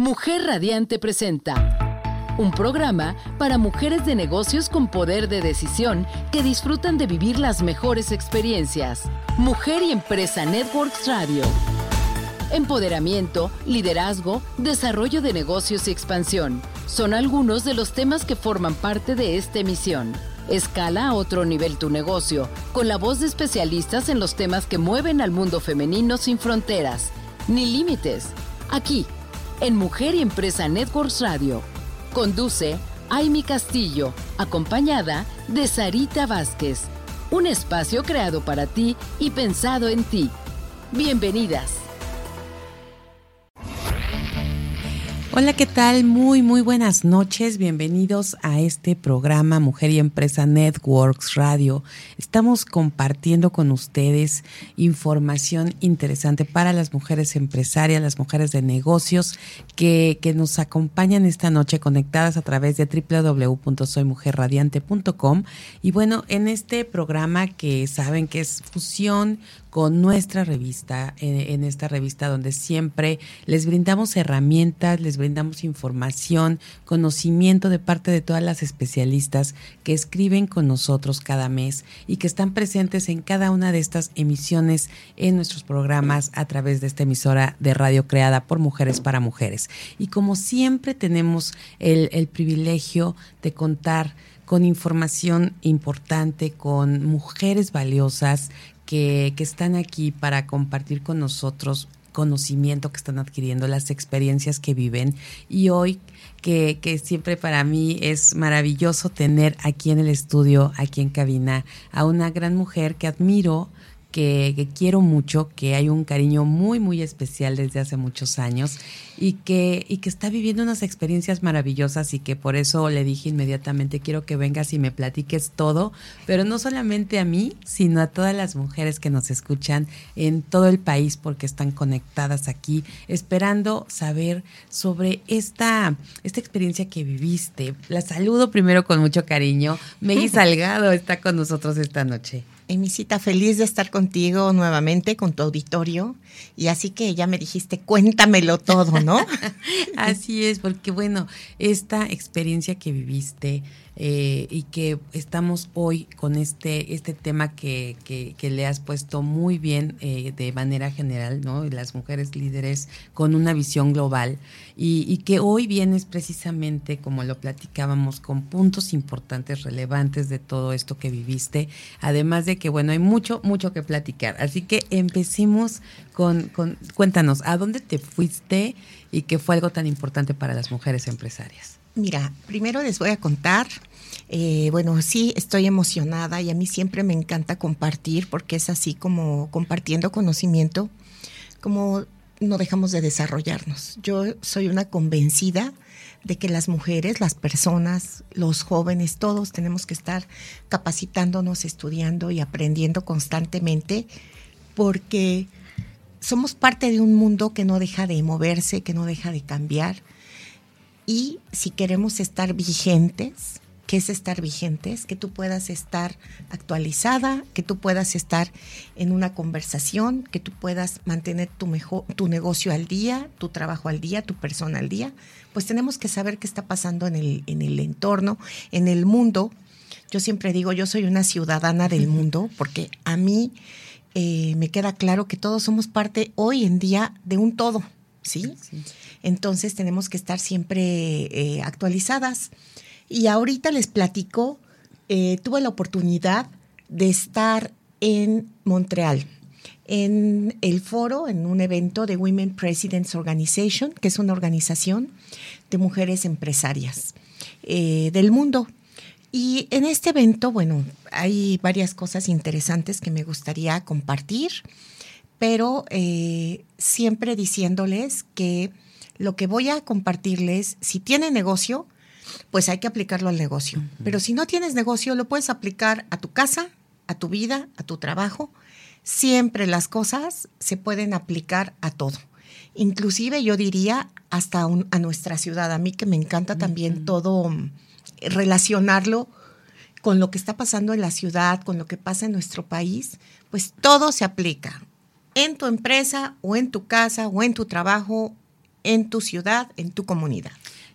Mujer Radiante presenta un programa para mujeres de negocios con poder de decisión que disfrutan de vivir las mejores experiencias. Mujer y Empresa Networks Radio. Empoderamiento, liderazgo, desarrollo de negocios y expansión son algunos de los temas que forman parte de esta emisión. Escala a otro nivel tu negocio, con la voz de especialistas en los temas que mueven al mundo femenino sin fronteras, ni límites. Aquí, en Mujer y Empresa Networks Radio. Conduce Aimi Castillo, acompañada de Sarita Vázquez. Un espacio creado para ti y pensado en ti. Bienvenidas. Hola, ¿qué tal? Muy, muy buenas noches. Bienvenidos a este programa Mujer y Empresa Networks Radio. Estamos compartiendo con ustedes información interesante para las mujeres empresarias, las mujeres de negocios que, que nos acompañan esta noche conectadas a través de www.soymujerradiante.com. Y bueno, en este programa que saben que es fusión con nuestra revista, en, esta revista donde siempre les brindamos herramientas, les brindamos información, conocimiento de parte de todas las especialistas que escriben con nosotros cada mes y que están presentes en cada una de estas emisiones en nuestros programas a través de esta emisora de radio creada por Mujeres para Mujeres. Y como siempre tenemos el, privilegio de contar con información importante, con mujeres valiosas que, están aquí para compartir con nosotros conocimiento que están adquiriendo, las experiencias que viven. Y hoy, que, que, siempre para mí es maravilloso tener aquí en el estudio, aquí en cabina, a una gran mujer que admiro, que, quiero mucho, que hay un cariño muy, muy especial desde hace muchos años y que, y que está viviendo unas experiencias maravillosas y que por eso le dije inmediatamente, quiero que vengas y me platiques todo, pero no solamente a mí, sino a todas las mujeres que nos escuchan en todo el país porque están conectadas aquí, esperando saber sobre esta, esta experiencia que viviste. La saludo primero con mucho cariño. Meggy Salgado está con nosotros esta noche. Emisita, feliz de estar contigo nuevamente, con tu auditorio. Y así que ya me dijiste, cuéntamelo todo, ¿no? así es, porque bueno, esta experiencia que viviste, eh, y que estamos hoy con este, este tema que, que, le has puesto muy bien eh, de manera general, ¿no? Las mujeres líderes con una visión global y, y, que hoy vienes precisamente, como lo platicábamos, con puntos importantes, relevantes de todo esto que viviste, además de que, bueno, hay mucho, mucho que platicar. Así que empecemos con cuéntanos, ¿a dónde te fuiste y qué fue algo tan importante para las mujeres empresarias? Mira, primero les voy a contar eh, bueno, sí, estoy emocionada y a mí siempre me encanta compartir porque es así como compartiendo conocimiento, como no dejamos de desarrollarnos. Yo soy una convencida de que las mujeres, las personas, los jóvenes, todos tenemos que estar capacitándonos, estudiando y aprendiendo constantemente porque somos parte de un mundo que no deja de moverse, que no deja de cambiar. Y si queremos estar vigentes, que es estar vigentes, que tú puedas estar actualizada, que tú puedas estar en una conversación, que tú puedas mantener tu, mejor, tu negocio al día, tu trabajo al día, tu persona al día, pues tenemos que saber qué está pasando en el, en el entorno, en el mundo. Yo siempre digo, yo soy una ciudadana del mundo, porque a mí eh, me queda claro que todos somos parte hoy en día de un todo, ¿sí? Entonces tenemos que estar siempre eh, actualizadas. Y ahorita les platico, eh, tuve la oportunidad de estar en Montreal, en el foro, en un evento de Women Presidents Organization, que es una organización de mujeres empresarias eh, del mundo. Y en este evento, bueno, hay varias cosas interesantes que me gustaría compartir, pero eh, siempre diciéndoles que lo que voy a compartirles, si tiene negocio, pues hay que aplicarlo al negocio. Pero si no tienes negocio, lo puedes aplicar a tu casa, a tu vida, a tu trabajo. Siempre las cosas se pueden aplicar a todo. Inclusive yo diría hasta a nuestra ciudad. A mí que me encanta también todo mm, relacionarlo con lo que está pasando en la ciudad, con lo que pasa en nuestro país, pues todo se aplica en tu empresa o en tu casa o en tu trabajo en tu ciudad, en tu comunidad.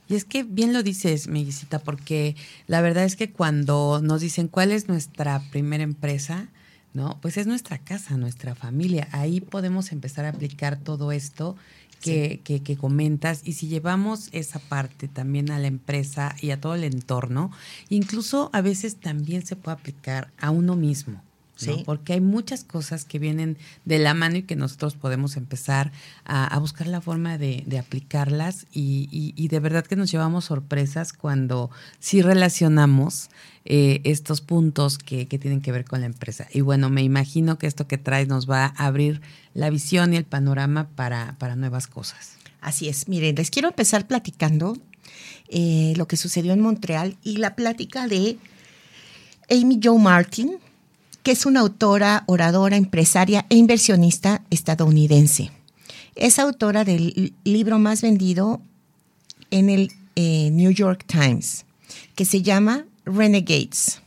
Y es que bien lo dices, mi visita, porque la verdad es que cuando nos dicen cuál es nuestra primera empresa, ¿no? Pues es nuestra casa, nuestra familia. Ahí podemos empezar a aplicar todo esto que, que, que, comentas. Y si llevamos esa parte también a la empresa y a todo el entorno, incluso a veces también se puede aplicar a uno mismo. ¿No? Porque hay muchas cosas que vienen de la mano y que nosotros podemos empezar a, a buscar la forma de, de aplicarlas y, y, y, de verdad que nos llevamos sorpresas cuando sí relacionamos eh, estos puntos que, que, tienen que ver con la empresa. Y bueno, me imagino que esto que traes nos va a abrir la visión y el panorama para, para nuevas cosas. Así es, miren, les quiero empezar platicando eh, lo que sucedió en Montreal y la plática de Amy Jo Martin, que es una autora, oradora, empresaria e inversionista estadounidense. Es autora del libro más vendido en el eh, New York Times, que se llama Renegades.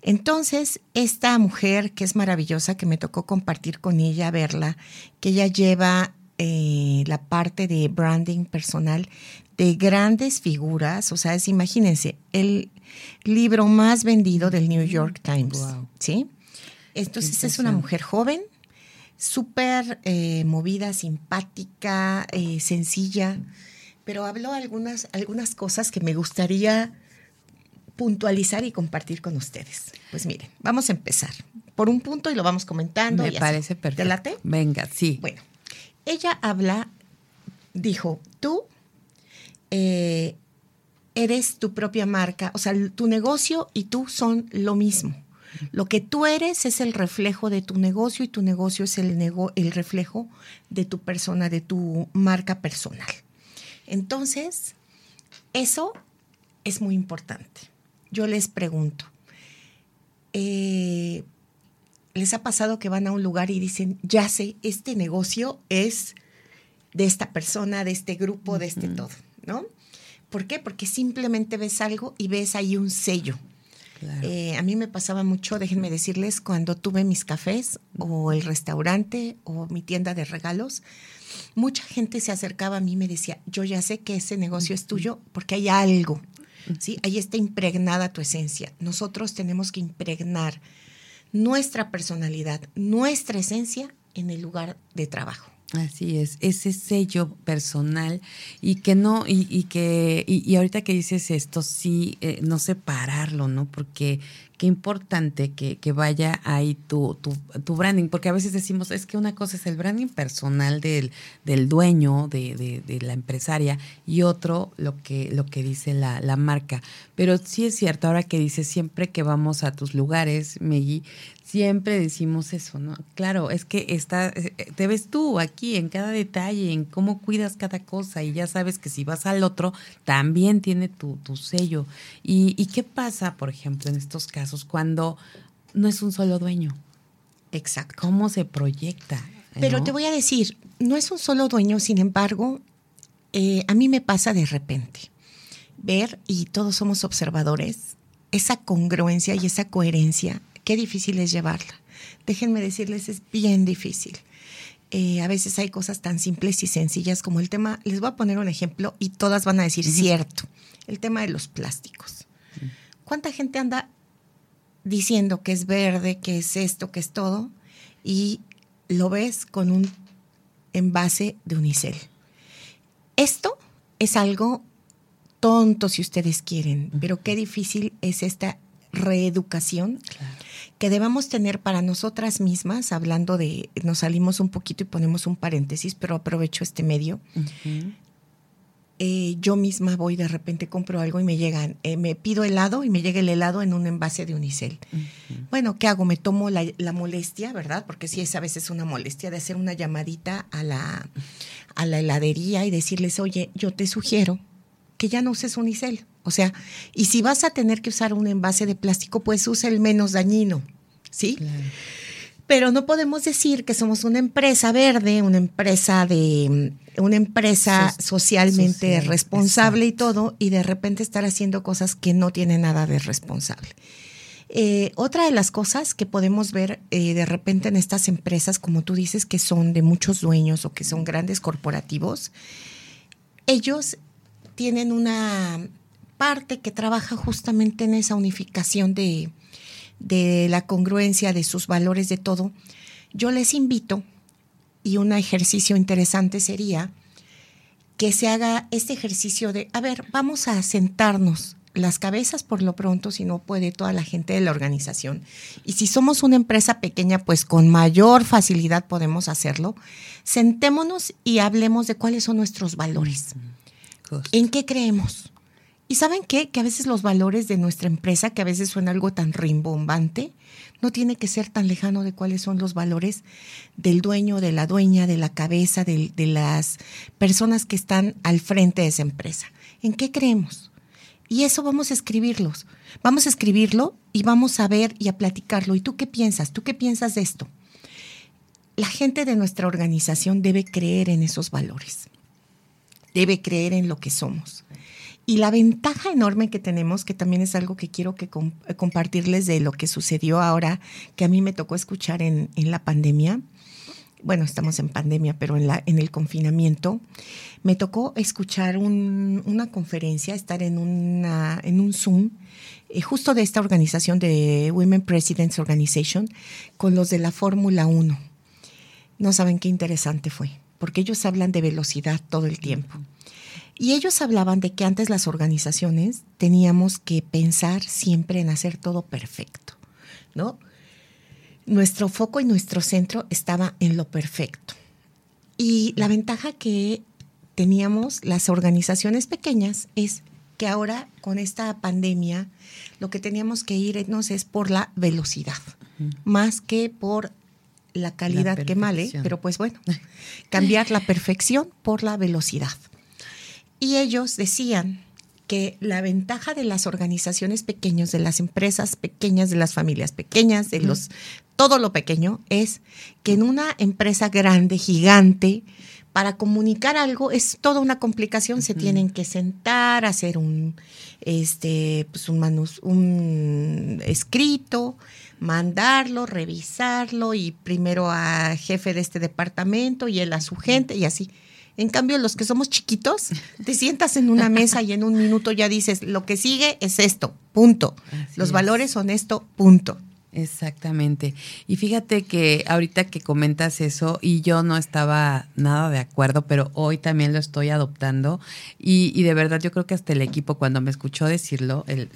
Entonces, esta mujer que es maravillosa, que me tocó compartir con ella, verla, que ella lleva eh, la parte de branding personal de grandes figuras, o sea, es, imagínense, el libro más vendido del New York Times, wow. ¿sí? Entonces es una mujer joven, súper eh, movida, simpática, eh, sencilla, pero habló algunas, algunas cosas que me gustaría puntualizar y compartir con ustedes. Pues miren, vamos a empezar por un punto y lo vamos comentando. Me parece así. perfecto. ¿Te late? Venga, sí. Bueno, ella habla, dijo, tú eh, eres tu propia marca, o sea, tu negocio y tú son lo mismo. Lo que tú eres es el reflejo de tu negocio y tu negocio es el, nego el reflejo de tu persona, de tu marca personal. Entonces, eso es muy importante. Yo les pregunto, eh, ¿les ha pasado que van a un lugar y dicen, ya sé, este negocio es de esta persona, de este grupo, de este todo, ¿no? ¿Por qué? Porque simplemente ves algo y ves ahí un sello. Claro. Eh, a mí me pasaba mucho, déjenme decirles, cuando tuve mis cafés o el restaurante o mi tienda de regalos, mucha gente se acercaba a mí y me decía, yo ya sé que ese negocio es tuyo porque hay algo, ¿sí? Ahí está impregnada tu esencia. Nosotros tenemos que impregnar nuestra personalidad, nuestra esencia en el lugar de trabajo. Así es, ese sello personal y que no, y, y que, y, ahorita que dices esto, sí, eh, no separarlo, ¿no? Porque qué importante que, que vaya ahí tu, tu, tu, branding, porque a veces decimos, es que una cosa es el branding personal del, del dueño, de, de, de, la empresaria, y otro lo que, lo que dice la, la marca. Pero sí es cierto, ahora que dices, siempre que vamos a tus lugares, Meggy, siempre decimos eso, ¿no? Claro, es que está, te ves tú aquí en cada detalle, en cómo cuidas cada cosa y ya sabes que si vas al otro, también tiene tu, tu sello. ¿Y, ¿Y qué pasa, por ejemplo, en estos casos cuando no es un solo dueño? Exacto. ¿Cómo se proyecta? Pero te voy a decir, no es un solo dueño, sin embargo, eh, a mí me pasa de repente ver, y todos somos observadores, esa congruencia y esa coherencia qué difícil es llevarla. Déjenme decirles, es bien difícil. Eh, a veces hay cosas tan simples y sencillas como el tema, les voy a poner un ejemplo y todas van a decir uh -huh. cierto, el tema de los plásticos. Uh -huh. ¿Cuánta gente anda diciendo que es verde, que es esto, que es todo? Y lo ves con un envase de unicel. Esto es algo tonto si ustedes quieren, pero qué difícil es esta reeducación claro. que debamos tener para nosotras mismas, hablando de, nos salimos un poquito y ponemos un paréntesis, pero aprovecho este medio. Uh -huh. Eh, yo misma voy de repente, compro algo y me llegan, eh, me pido helado y me llega el helado en un envase de unicel. Uh -huh. Bueno, ¿qué hago? Me tomo la, la, molestia, ¿verdad? Porque sí es a veces una molestia de hacer una llamadita a la, a la heladería y decirles, oye, yo te sugiero que ya no uses unicel. O sea, y si vas a tener que usar un envase de plástico, pues usa el menos dañino, ¿sí? Claro. Pero no podemos decir que somos una empresa verde, una empresa de una empresa so socialmente social, responsable exacto. y todo, y de repente estar haciendo cosas que no tienen nada de responsable. Eh, otra de las cosas que podemos ver eh, de repente en estas empresas, como tú dices, que son de muchos dueños o que son grandes corporativos, ellos tienen una parte que trabaja justamente en esa unificación de, de la congruencia de sus valores, de todo. Yo les invito, y un ejercicio interesante sería que se haga este ejercicio de, a ver, vamos a sentarnos las cabezas por lo pronto, si no puede toda la gente de la organización. Y si somos una empresa pequeña, pues con mayor facilidad podemos hacerlo. Sentémonos y hablemos de cuáles son nuestros valores. ¿En qué creemos? Y saben qué? Que a veces los valores de nuestra empresa, que a veces suena algo tan rimbombante, no tiene que ser tan lejano de cuáles son los valores del dueño, de la dueña, de la cabeza, de, de las personas que están al frente de esa empresa. ¿En qué creemos? Y eso vamos a escribirlos. Vamos a escribirlo y vamos a ver y a platicarlo. ¿Y tú qué piensas? ¿Tú qué piensas de esto? La gente de nuestra organización debe creer en esos valores. Debe creer en lo que somos. Y la ventaja enorme que tenemos, que también es algo que quiero que compartirles de lo que sucedió ahora, que a mí me tocó escuchar en, en la pandemia, bueno, estamos en pandemia, pero en, la, en el confinamiento, me tocó escuchar una conferencia, estar en, una, en un Zoom, eh, justo de esta organización de Women Presidents Organization, con los de la Fórmula 1. No saben qué interesante fue, porque ellos hablan de velocidad todo el tiempo. Y ellos hablaban de que antes las organizaciones teníamos que pensar siempre en hacer todo perfecto, ¿no? nuestro foco y nuestro centro estaba en lo perfecto. Y la ventaja que teníamos las organizaciones pequeñas es que ahora con esta pandemia lo que teníamos que irnos es por la velocidad, más que por la calidad que male, pero pues bueno, cambiar la perfección por la velocidad. Y ellos decían que la ventaja de las organizaciones pequeñas, de las empresas pequeñas, de las familias pequeñas, de los todo lo pequeño, es que en una empresa grande, gigante, para comunicar algo es toda una complicación. Se tienen que sentar, hacer un, este, pues un, manus, un escrito, mandarlo, revisarlo y primero a jefe de este departamento y él a su gente y así. En cambio, los que somos chiquitos, te sientas en una mesa y en un minuto ya dices, lo que sigue es esto, punto. los valores son esto, punto. Exactamente. Y fíjate que ahorita que comentas eso, y yo no estaba nada de acuerdo, pero hoy también lo estoy adoptando. Y, de verdad yo creo que hasta el equipo, cuando me escuchó decirlo, el,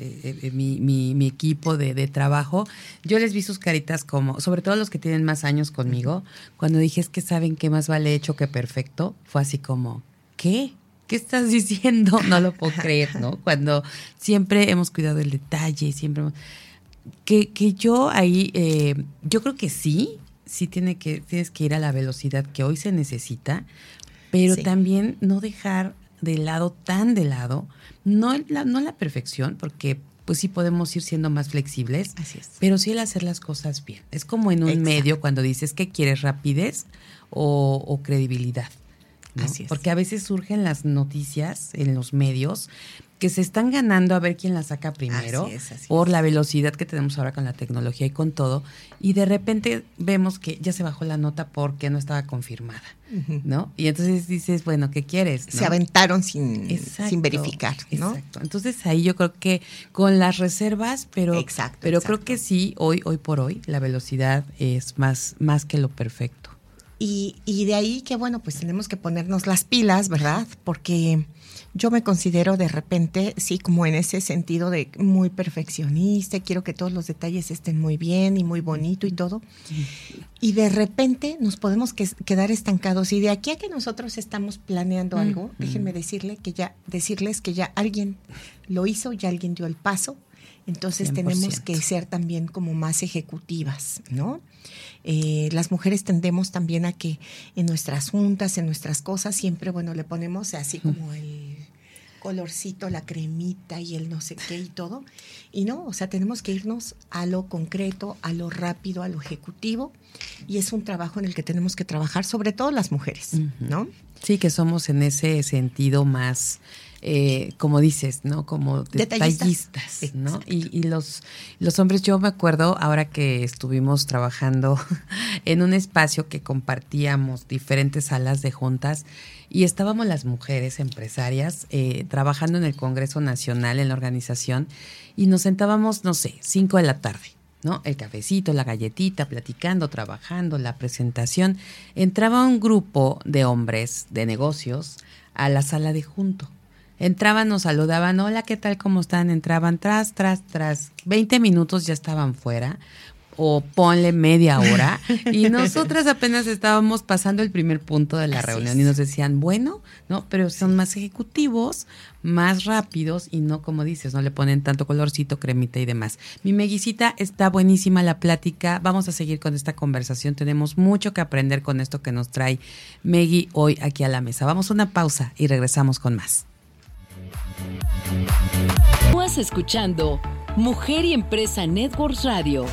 mi, mi, equipo de, de, trabajo, yo les vi sus caritas como, sobre todo los que tienen más años conmigo, cuando dije es que saben que más vale hecho que perfecto, fue así como, ¿qué? ¿qué estás diciendo? No lo puedo creer, ¿no? Cuando siempre hemos cuidado el detalle, siempre hemos que, que yo ahí, eh, yo creo que sí, sí tiene que, tienes que ir a la velocidad que hoy se necesita, pero también no dejar de lado, tan de lado, no la, no la perfección, porque pues sí podemos ir siendo más flexibles, pero sí el hacer las cosas bien. Es como en un medio cuando dices que quieres rapidez o, credibilidad. Así es. Porque a veces surgen las noticias en los medios que se están ganando a ver quién la saca primero por la velocidad que tenemos ahora con la tecnología y con todo y de repente vemos que ya se bajó la nota porque no estaba confirmada, ¿no? Y entonces dices, bueno, ¿qué quieres? Se aventaron sin, sin verificar, ¿no? Exacto. Entonces ahí yo creo que con las reservas, pero exacto, pero creo que sí, hoy hoy por hoy la velocidad es más más que lo perfecto. Y, y de ahí que bueno, pues tenemos que ponernos las pilas, ¿verdad? Porque yo me considero de repente, sí, como en ese sentido de muy perfeccionista, quiero que todos los detalles estén muy bien y muy bonito y todo. Y de repente nos podemos quedar estancados. Y de aquí a que nosotros estamos planeando algo, déjenme decirle que ya, decirles que ya alguien lo hizo, ya alguien dio el paso. Entonces tenemos que ser también como más ejecutivas, ¿no? Eh, las mujeres tendemos también a que en nuestras juntas, en nuestras cosas, siempre, bueno, le ponemos así como el colorcito, la cremita y el no sé qué y todo. Y no, o sea, tenemos que irnos a lo concreto, a lo rápido, a lo ejecutivo. Y es un trabajo en el que tenemos que trabajar, sobre todo las mujeres, ¿no? Sí, que somos en ese sentido más eh, como dices, ¿no? Como detallistas, ¿no? Y, los, los hombres, yo me acuerdo ahora que estuvimos trabajando en un espacio que compartíamos diferentes salas de juntas y estábamos las mujeres empresarias eh, trabajando en el Congreso Nacional, en la organización, y nos sentábamos, no sé, cinco de la tarde. ¿no? El cafecito, la galletita, platicando, trabajando, la presentación. Entraba un grupo de hombres de negocios a la sala de junto. Entraban, nos saludaban, hola, ¿qué tal? ¿Cómo están? Entraban tras, tras, tras. 20 minutos ya estaban fuera o ponle media hora y nosotras apenas estábamos pasando el primer punto de la reunión y nos decían, bueno, no, pero son más ejecutivos, más rápidos y no como dices, no le ponen tanto colorcito, cremita y demás. Mi meguisita está buenísima la plática, vamos a seguir con esta conversación, tenemos mucho que aprender con esto que nos trae Megui hoy aquí a la mesa. Vamos a una pausa y regresamos con más. Estás escuchando Mujer y Empresa Networks Radio.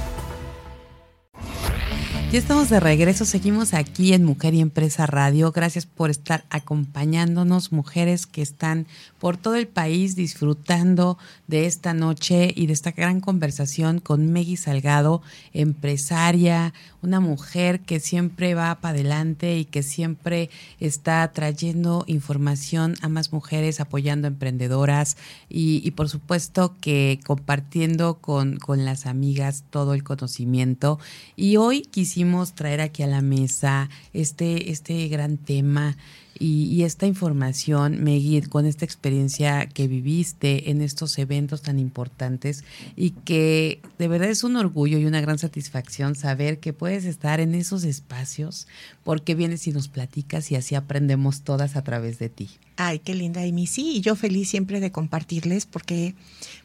Ya estamos de regreso, seguimos aquí en Mujer y Empresa Radio. Gracias por estar acompañándonos, mujeres que están por todo el país disfrutando de esta noche y de esta gran conversación con Meggy Salgado, empresaria, una mujer que siempre va para adelante y que siempre está trayendo información a más mujeres, apoyando emprendedoras y, por supuesto que compartiendo con, con las amigas todo el conocimiento. Y hoy quisimos traer aquí a la mesa este, este gran tema y, esta información, Megid, con esta experiencia que viviste en estos eventos tan importantes y que de verdad es un orgullo y una gran satisfacción saber que puedes estar en esos espacios porque vienes y nos platicas y así aprendemos todas a través de ti. Ay, qué linda, Amy. Sí, y yo feliz siempre de compartirles porque,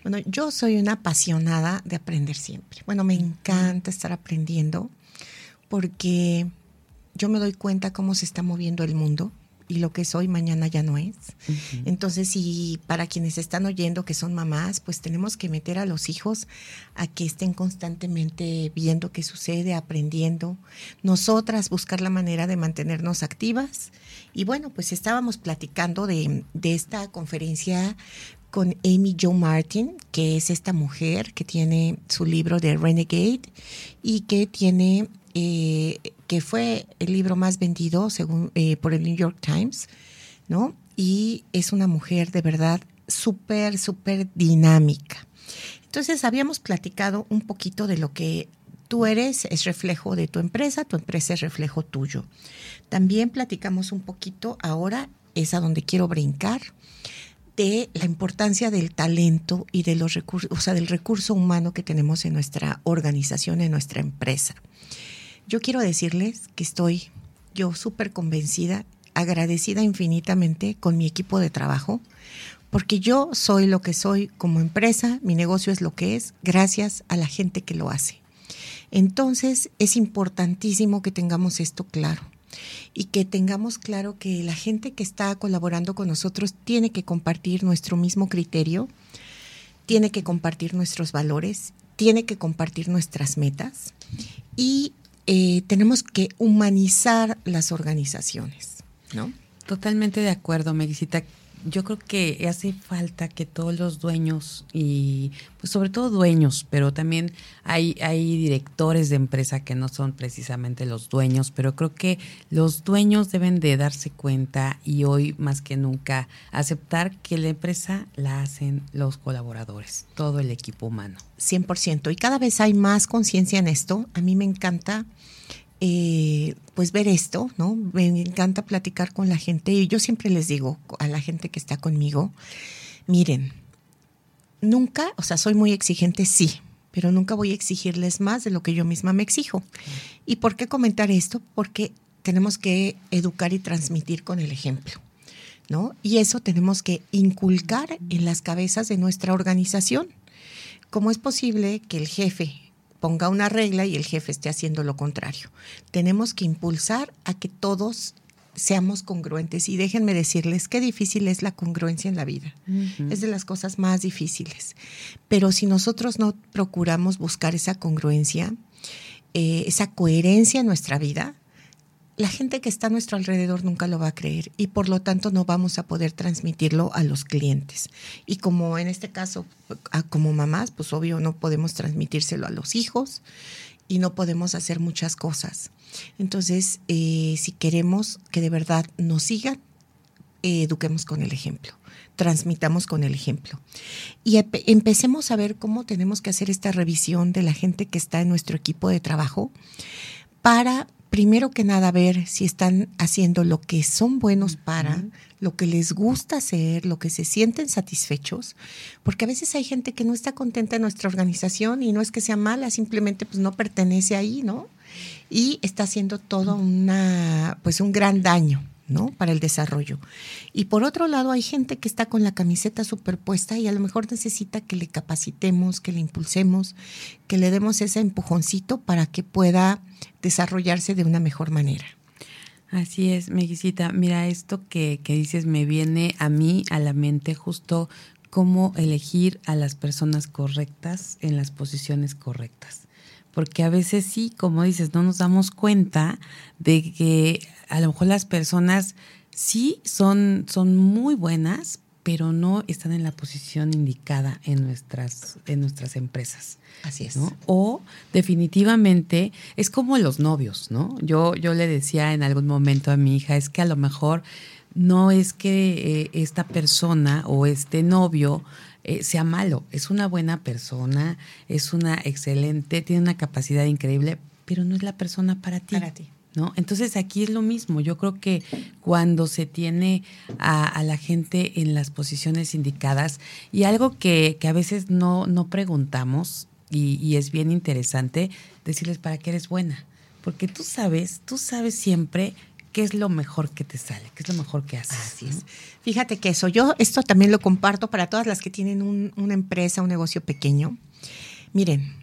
bueno, yo soy una apasionada de aprender siempre. Bueno, me encanta estar aprendiendo porque yo me doy cuenta cómo se está moviendo el mundo y lo que soy mañana ya no es. Entonces, y para quienes están oyendo que son mamás, pues tenemos que meter a los hijos a que estén constantemente viendo qué sucede, aprendiendo. Nosotras buscar la manera de mantenernos activas. Y bueno, pues estábamos platicando de, de esta conferencia con Amy Jo Martin, que es esta mujer que tiene su libro de Renegade y que tiene eh, que fue el libro más vendido según eh, por el New York Times, ¿no? Y es una mujer de verdad súper, súper dinámica. Entonces habíamos platicado un poquito de lo que tú eres, es reflejo de tu empresa, tu empresa es reflejo tuyo. También platicamos un poquito, ahora es a donde quiero brincar, de la importancia del talento y de los recursos, o sea, del recurso humano que tenemos en nuestra organización, en nuestra empresa. Yo quiero decirles que estoy yo súper convencida, agradecida infinitamente con mi equipo de trabajo, porque yo soy lo que soy como empresa, mi negocio es lo que es, gracias a la gente que lo hace. Entonces es importantísimo que tengamos esto claro y que tengamos claro que la gente que está colaborando con nosotros tiene que compartir nuestro mismo criterio, tiene que compartir nuestros valores, tiene que compartir nuestras metas y eh, tenemos que humanizar las organizaciones, ¿no? Totalmente de acuerdo, Megisita yo creo que hace falta que todos los dueños y pues sobre todo dueños, pero también hay, hay directores de empresa que no son precisamente los dueños, pero creo que los dueños deben de darse cuenta y hoy más que nunca aceptar que la empresa la hacen los colaboradores, todo el equipo humano. 100%. Y cada vez hay más conciencia en esto. A mí me encanta eh, pues ver esto, ¿no? Me encanta platicar con la gente y yo siempre les digo a la gente que está conmigo, miren, nunca, o sea, soy muy exigente, sí, pero nunca voy a exigirles más de lo que yo misma me exijo. ¿Y por qué comentar esto? Porque tenemos que educar y transmitir con el ejemplo. ¿No? Y eso tenemos que inculcar en las cabezas de nuestra organización. ¿Cómo es posible que el jefe ponga una regla y el jefe esté haciendo lo contrario. Tenemos que impulsar a que todos seamos congruentes y déjenme decirles qué difícil es la congruencia en la vida. Es de las cosas más difíciles. Pero si nosotros no procuramos buscar esa congruencia, eh, esa coherencia en nuestra vida, la gente que está a nuestro alrededor nunca lo va a creer y por lo tanto no vamos a poder transmitirlo a los clientes. Y como en este caso, como mamás, pues obvio no podemos transmitírselo a los hijos y no podemos hacer muchas cosas. Entonces, eh, si queremos que de verdad nos sigan, eduquemos con el ejemplo transmitamos con el ejemplo. Y empecemos a ver cómo tenemos que hacer esta revisión de la gente que está en nuestro equipo de trabajo para primero que nada ver si están haciendo lo que son buenos para, lo que les gusta hacer, lo que se sienten satisfechos, porque a veces hay gente que no está contenta en nuestra organización y no es que sea mala, simplemente pues no pertenece ahí, ¿no? Y está haciendo todo una pues un gran daño. ¿No? Para el desarrollo. Y por otro lado, hay gente que está con la camiseta superpuesta y a lo mejor necesita que le capacitemos, que le impulsemos, que le demos ese empujoncito para que pueda desarrollarse de una mejor manera. Así es, Meguisita. Mira, esto que, que dices me viene a mí a la mente justo cómo elegir a las personas correctas en las posiciones correctas porque a veces sí, como dices, no nos damos cuenta de que a lo mejor las personas sí son, son muy buenas, pero no están en la posición indicada en nuestras, en nuestras empresas. Así es. O definitivamente es como los novios, ¿no? Yo, yo le decía en algún momento a mi hija, es que a lo mejor no es que eh, esta persona o este novio eh, sea malo, es una buena persona, es una excelente, tiene una capacidad increíble, pero no es la persona para ti. Para ti. ¿No? Entonces aquí es lo mismo. Yo creo que cuando se tiene a, la gente en las posiciones indicadas y algo que, que a veces no, no preguntamos y, y, es bien interesante decirles para qué eres buena. Porque tú sabes, tú sabes siempre qué es lo mejor que te sale, qué es lo mejor que haces. Así es. Fíjate que eso, yo esto también lo comparto para todas las que tienen una empresa, un negocio pequeño. Miren,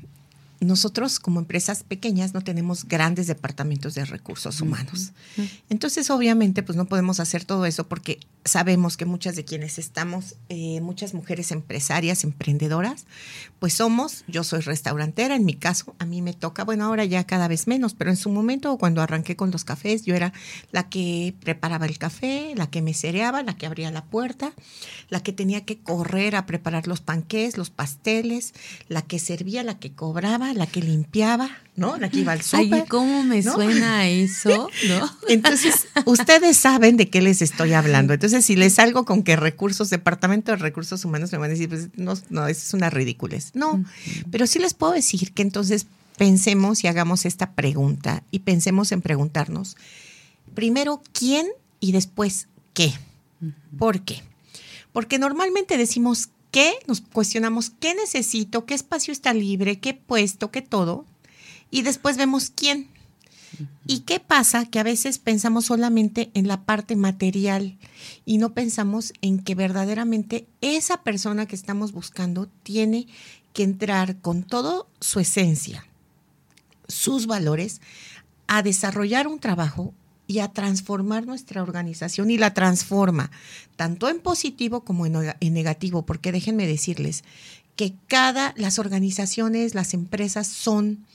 nosotros como empresas pequeñas no tenemos grandes departamentos de recursos humanos. Entonces, obviamente, pues no podemos hacer todo eso porque sabemos que muchas de quienes estamos, eh, muchas mujeres empresarias, emprendedoras, pues somos, yo soy restaurantera, en mi caso, a mí me toca, bueno, ahora ya cada vez menos, pero en su momento, cuando arranqué con los cafés, yo era la que preparaba el café, la que me cereaba, la que abría la puerta, la que tenía que correr a preparar los panqués, los pasteles, la que servía, la que cobraba, la que limpiaba, ¿no? Iba al súper. Ay, ¿cómo me suena eso? ¿no? Entonces, ustedes saben de qué les estoy hablando. Entonces, si les salgo con que recursos, departamento de recursos humanos, me van a decir, pues no, no, eso es una ridiculez. No, pero sí les puedo decir que entonces pensemos y hagamos esta pregunta y pensemos en preguntarnos, primero, ¿quién? Y después, ¿qué? ¿Por qué? Porque normalmente decimos ¿Qué? Nos cuestionamos qué necesito, qué espacio está libre, qué puesto, qué todo. Y después vemos quién. ¿Y qué pasa? Que a veces pensamos solamente en la parte material y no pensamos en que verdaderamente esa persona que estamos buscando tiene que entrar con toda su esencia, sus valores, a desarrollar un trabajo y a transformar nuestra organización y la transforma tanto en positivo como en, negativo, porque déjenme decirles que cada, las organizaciones, las empresas son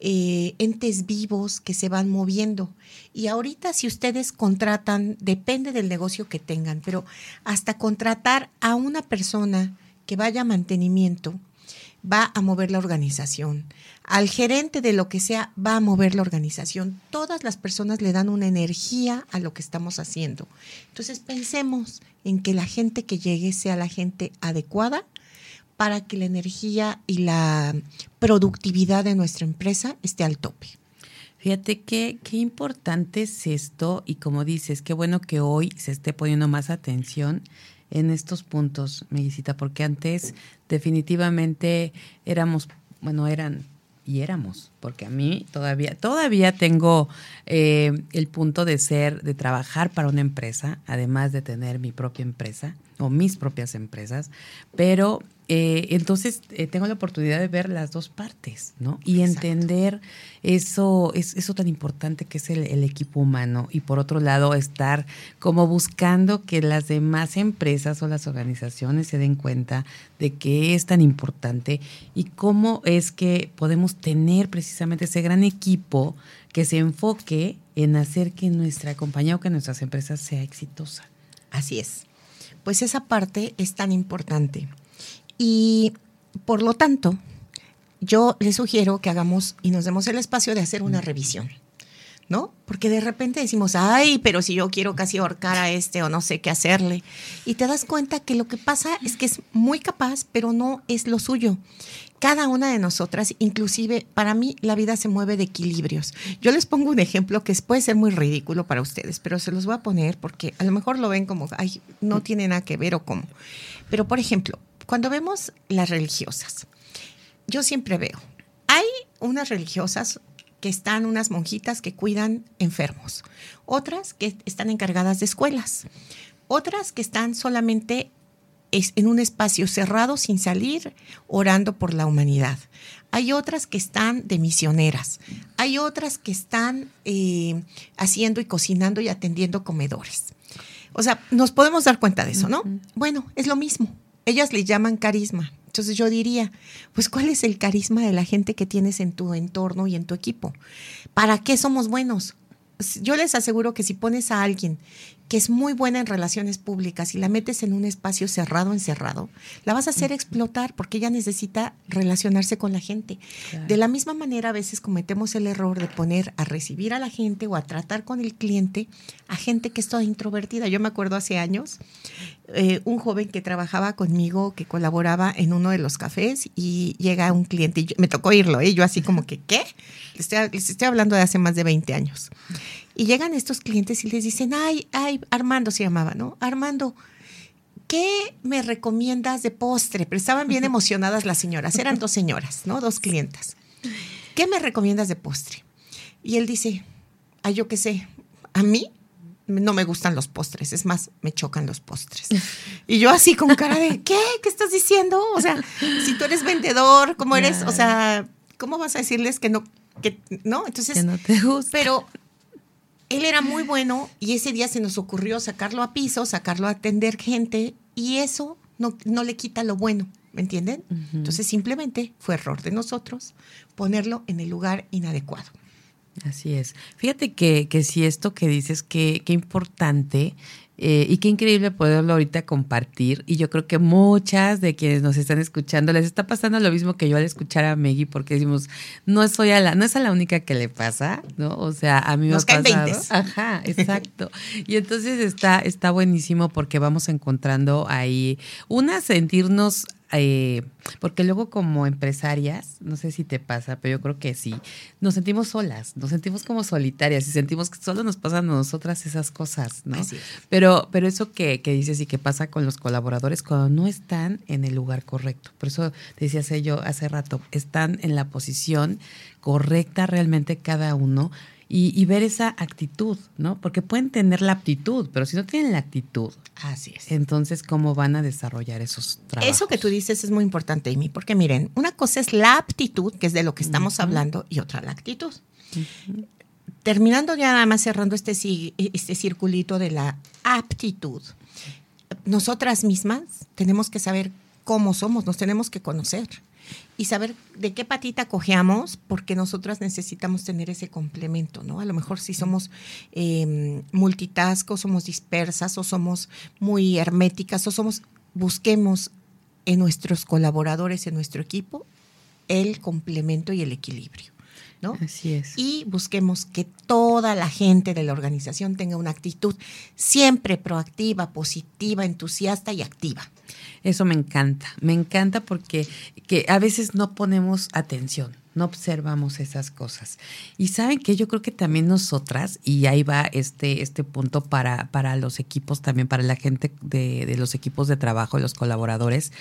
eh, entes vivos que se van moviendo. Y ahorita si ustedes contratan, depende del negocio que tengan, pero hasta contratar a una persona que vaya a mantenimiento, va a mover la organización. Al gerente de lo que sea va a mover la organización. Todas las personas le dan una energía a lo que estamos haciendo. Entonces pensemos en que la gente que llegue sea la gente adecuada para que la energía y la productividad de nuestra empresa esté al tope. Fíjate qué, qué importante es esto y como dices, qué bueno que hoy se esté poniendo más atención en estos puntos, Meguisita, porque antes definitivamente éramos, bueno, eran y éramos, porque a mí todavía, todavía tengo eh, el punto de ser, de trabajar para una empresa, además de tener mi propia empresa. o mis propias empresas, pero eh, entonces eh, tengo la oportunidad de ver las dos partes, ¿no? Y entender eso, es, eso tan importante que es el, equipo humano. Y por otro lado, estar como buscando que las demás empresas o las organizaciones se den cuenta de que es tan importante y cómo es que podemos tener precisamente ese gran equipo que se enfoque en hacer que nuestra compañía o que nuestras empresas sea exitosa. Así es. Pues esa parte es tan importante. Y por lo tanto, yo les sugiero que hagamos y nos demos el espacio de hacer una revisión. ¿no? Porque de repente decimos, ay, pero si yo quiero casi ahorcar a este o no sé qué hacerle. Y te das cuenta que lo que pasa es que es muy capaz, pero no es lo suyo. Cada una de nosotras, inclusive para mí, la vida se mueve de equilibrios. Yo les pongo un ejemplo que puede ser muy ridículo para ustedes, pero se los voy a poner porque a lo mejor lo ven como, ay, no tiene nada que ver o cómo. Pero, por ejemplo, cuando vemos las religiosas, yo siempre veo, hay unas religiosas que están unas monjitas que cuidan enfermos, otras que están encargadas de escuelas, otras que están solamente en un espacio cerrado sin salir, orando por la humanidad. Hay otras que están de misioneras. Hay otras que están eh, haciendo y cocinando y atendiendo comedores. O sea, nos podemos dar cuenta de eso, ¿no? Bueno, es lo mismo. Ellas le llaman carisma. Entonces yo diría, pues ¿cuál es el carisma de la gente que tienes en tu entorno y en tu equipo? ¿Para qué somos buenos? Yo les aseguro que si pones a alguien que es muy buena en relaciones públicas y la metes en un espacio cerrado, encerrado, la vas a hacer explotar porque ella necesita relacionarse con la gente. De la misma manera, a veces cometemos el error de poner a recibir a la gente o a tratar con el cliente a gente que es toda introvertida. Yo me acuerdo hace años, eh, un joven que trabajaba conmigo, que colaboraba en uno de los cafés y llega un cliente y me tocó oírlo, ¿eh? yo así como que, ¿qué? Les estoy, les estoy hablando de hace más de 20 años. Y llegan estos clientes y les dicen, ay, ay, Armando se llamaba, ¿no? Armando, ¿qué me recomiendas de postre? Pero estaban bien emocionadas las señoras, eran dos señoras, ¿no? Dos clientas. ¿Qué me recomiendas de postre? Y él dice, ay, yo qué sé, a mí no me gustan los postres, es más, me chocan los postres. Y yo así con cara de, ¿qué? ¿Qué estás diciendo? O sea, si tú eres vendedor, ¿cómo eres? O sea, ¿cómo vas a decirles que no, que no? Entonces, que no te gusta. Pero él era muy bueno y ese día se nos ocurrió sacarlo a piso, sacarlo a atender gente y eso no, no le quita lo bueno, ¿me entienden? Entonces simplemente fue error de nosotros ponerlo en el lugar inadecuado. Así es. Fíjate que, que si esto que dices, que, qué importante eh, y qué increíble poderlo ahorita compartir. Y yo creo que muchas de quienes nos están escuchando les está pasando lo mismo que yo al escuchar a Meggy, porque decimos, no soy a la, no es a la única que le pasa, ¿no? O sea, a mí me nos ha pasado. Ajá, exacto. y entonces está, está buenísimo porque vamos encontrando ahí una sentirnos eh, porque luego como empresarias, no sé si te pasa, pero yo creo que sí, nos sentimos solas, nos sentimos como solitarias y sentimos que solo nos pasan a nosotras esas cosas, ¿no? Pero, pero eso que, que, dices y que pasa con los colaboradores cuando no están en el lugar correcto. Por eso decía yo hace rato, están en la posición correcta realmente cada uno y, ver esa actitud, ¿no? Porque pueden tener la aptitud, pero si no tienen la actitud, así es. Entonces, ¿cómo van a desarrollar esos trabajos? Eso que tú dices es muy importante, Amy, porque miren, una cosa es la aptitud, que es de lo que estamos hablando, y otra la actitud. Terminando ya nada más cerrando este, este circulito de la aptitud, nosotras mismas tenemos que saber cómo somos, nos tenemos que conocer y saber de qué patita cojeamos, porque nosotras necesitamos tener ese complemento, ¿no? A lo mejor si somos eh, multitask, somos dispersas, o somos muy herméticas, o somos, busquemos en nuestros colaboradores, en nuestro equipo, el complemento y el equilibrio. ¿no? Así es. Y busquemos que toda la gente de la organización tenga una actitud siempre proactiva, positiva, entusiasta y activa. Eso me encanta, me encanta porque que a veces no ponemos atención, no observamos esas cosas. Y saben que yo creo que también nosotras, y ahí va este, este punto para, para los equipos, también para la gente de, de los equipos de trabajo, los colaboradores,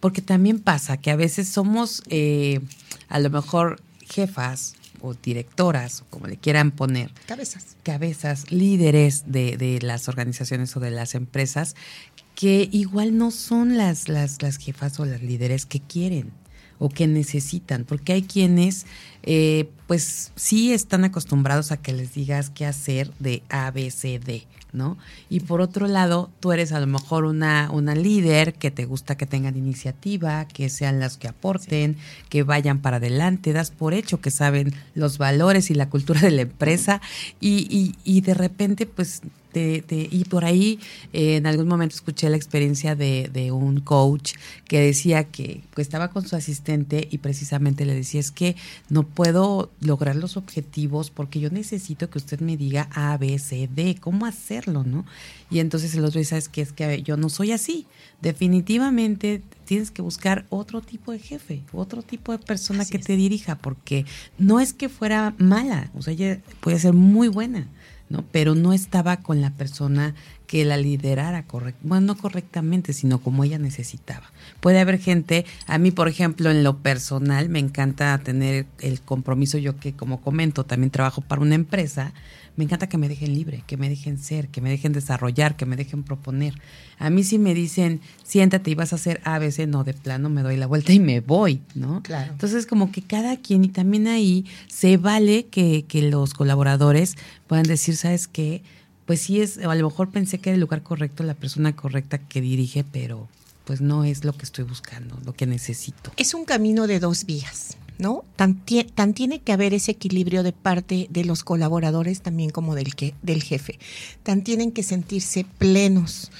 porque también pasa que a veces somos eh, a lo mejor jefas o directoras, o como le quieran poner. Cabezas. Cabezas, líderes de, de las organizaciones o de las empresas que igual no son las, las, las jefas o las líderes que quieren o que necesitan, porque hay quienes eh, pues sí están acostumbrados a que les digas qué hacer de A, B, C, D, ¿no? Y por otro lado, tú eres a lo mejor una, una líder que te gusta que tengan iniciativa, que sean las que aporten, que vayan para adelante, das por hecho que saben los valores y la cultura de la empresa y, y, y de repente pues y por ahí eh, en algún momento escuché la experiencia de, de un coach que decía que, que, estaba con su asistente y precisamente le decía es que no puedo lograr los objetivos porque yo necesito que usted me diga A, B, C, D, cómo hacerlo, ¿no? Y entonces el otro dice, ¿sabes qué? Es que yo no soy así. Definitivamente tienes que buscar otro tipo de jefe, otro tipo de persona que te dirija, porque no es que fuera mala, o sea, ella puede ser muy buena ¿no? Pero no estaba con la persona que la liderara correctamente, bueno, no correctamente, sino como ella necesitaba. Puede haber gente, a mí por ejemplo en lo personal me encanta tener el compromiso, yo que como comento también trabajo para una empresa, me encanta que me dejen libre, que me dejen ser, que me dejen desarrollar, que me dejen proponer. A mí si me dicen, siéntate y vas a hacer A, B, C, no, de plano me doy la vuelta y me voy, ¿no? Claro. Entonces como que cada quien y también ahí se vale que, que los colaboradores puedan decir, ¿sabes qué? Pues sí es, a lo mejor pensé que era el lugar correcto, la persona correcta que dirige, pero pues no es lo que estoy buscando, lo que necesito. Es un camino de dos vías. ¿No? Tan, tan, tiene que haber ese equilibrio de parte de los colaboradores también como del, que, del jefe. Tan tienen que sentirse plenos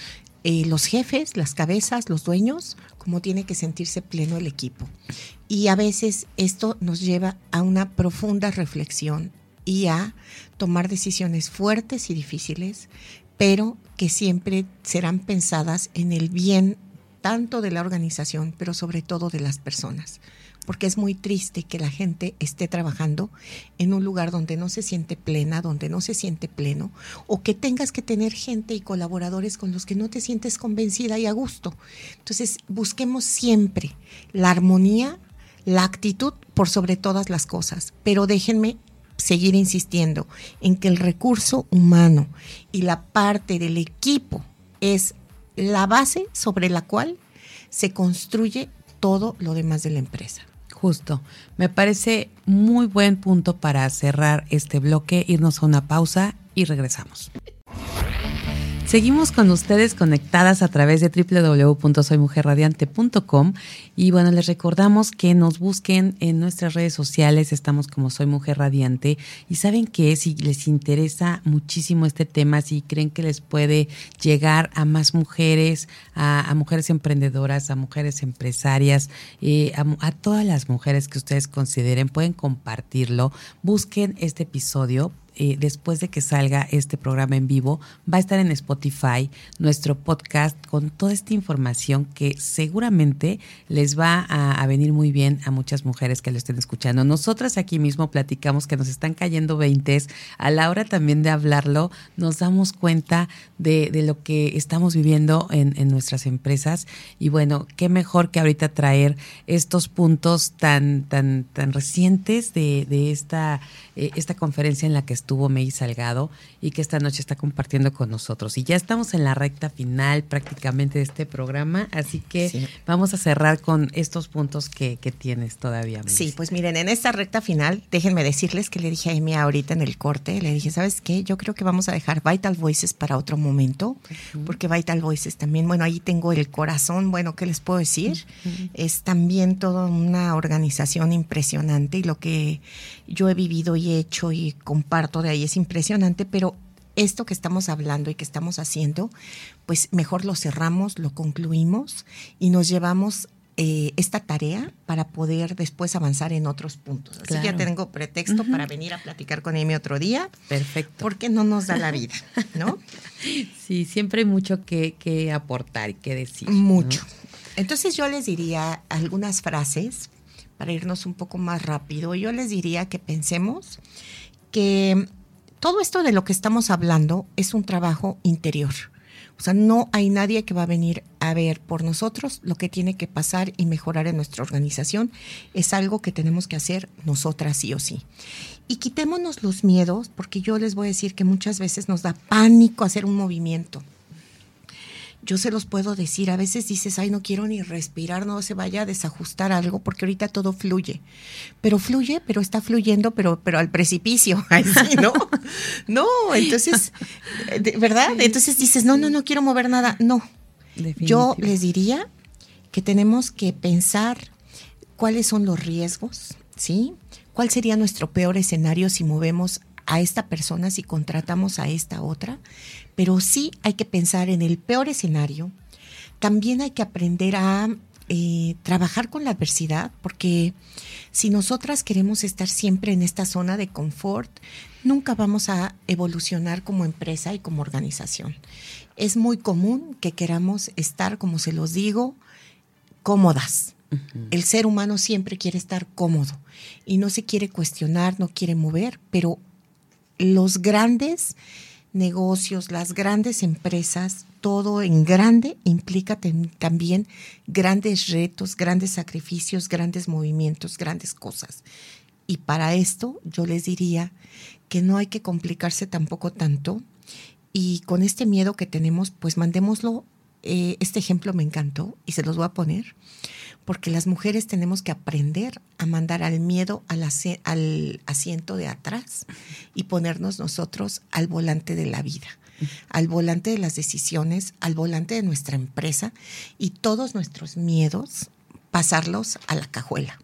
eh, los jefes, las cabezas, los dueños, como tiene que sentirse pleno el equipo. Y a veces esto nos lleva a una profunda reflexión y a tomar decisiones fuertes y difíciles, pero que siempre serán pensadas en el bien tanto de la organización, pero sobre todo de las personas porque es muy triste que la gente esté trabajando en un lugar donde no se siente plena, donde no se siente pleno, o que tengas que tener gente y colaboradores con los que no te sientes convencida y a gusto. Entonces, busquemos siempre la armonía, la actitud por sobre todas las cosas, pero déjenme seguir insistiendo en que el recurso humano y la parte del equipo es la base sobre la cual se construye todo lo demás de la empresa. Justo. Me parece muy buen punto para cerrar este bloque, irnos a una pausa y regresamos. Seguimos con ustedes conectadas a través de www.soymujerradiante.com y bueno, les recordamos que nos busquen en nuestras redes sociales, estamos como Soy Mujer Radiante. Y saben que si les interesa muchísimo este tema, si creen que les puede llegar a más mujeres, a, mujeres emprendedoras, a mujeres empresarias, eh, a, a todas las mujeres que ustedes consideren, pueden compartirlo, busquen este episodio eh, después de que salga este programa en vivo, va a estar en Spotify nuestro podcast con toda esta información que seguramente les va a, venir muy bien a muchas mujeres que lo estén escuchando. Nosotras aquí mismo platicamos que nos están cayendo veintes. A la hora también de hablarlo, nos damos cuenta de, lo que estamos viviendo en, nuestras empresas. Y bueno, qué mejor que ahorita traer estos puntos tan, tan, tan recientes de, esta, eh, esta conferencia en la que estuvo May Salgado y que esta noche está compartiendo con nosotros. Y ya estamos en la recta final prácticamente de este programa, así que vamos a cerrar con estos puntos que, que tienes todavía. Sí, pues miren, en esta recta final, déjenme decirles que le dije a Amy ahorita en el corte, le dije, ¿sabes qué? Yo creo que vamos a dejar Vital Voices para otro momento, porque Vital Voices también, bueno, ahí tengo el corazón, bueno, ¿qué les puedo decir? Es también toda una organización impresionante y lo que yo he vivido y he hecho y comparto de ahí es impresionante, pero esto que estamos hablando y que estamos haciendo, pues mejor lo cerramos, lo concluimos y nos llevamos eh, esta tarea para poder después avanzar en otros puntos. Así que ya tengo pretexto para venir a platicar con Amy otro día. Perfecto. Porque no nos da la vida, ¿no? sí, siempre hay mucho que, que aportar y que decir. Mucho. Entonces yo les diría algunas frases para irnos un poco más rápido. Yo les diría que pensemos que todo esto de lo que estamos hablando es un trabajo interior. O sea, no hay nadie que va a venir a ver por nosotros lo que tiene que pasar y mejorar en nuestra organización. Es algo que tenemos que hacer nosotras sí o sí. Y quitémonos los miedos, porque yo les voy a decir que muchas veces nos da pánico hacer un movimiento. Yo se los puedo decir, a veces dices, ay, no quiero ni respirar, no se vaya a desajustar algo, porque ahorita todo fluye. Pero fluye, pero está fluyendo, pero, pero al precipicio, así, ¿no? no, entonces, ¿verdad? Entonces dices, no, no, no quiero mover nada. No. Yo les diría que tenemos que pensar cuáles son los riesgos, ¿sí? ¿Cuál sería nuestro peor escenario si movemos a esta persona, si contratamos a esta otra? Pero sí hay que pensar en el peor escenario. También hay que aprender a eh, trabajar con la adversidad, porque si nosotras queremos estar siempre en esta zona de confort, nunca vamos a evolucionar como empresa y como organización. Es muy común que queramos estar, como se los digo, cómodas. El ser humano siempre quiere estar cómodo y no se quiere cuestionar, no quiere mover, pero los grandes negocios, las grandes empresas, todo en grande implica también grandes retos, grandes sacrificios, grandes movimientos, grandes cosas. Y para esto yo les diría que no hay que complicarse tampoco tanto y con este miedo que tenemos, pues mandémoslo. Eh, este ejemplo me encantó y se los voy a poner porque las mujeres tenemos que aprender a mandar al miedo al, asiento de atrás y ponernos nosotros al volante de la vida al volante de las decisiones, al volante de nuestra empresa y todos nuestros miedos pasarlos a la cajuela.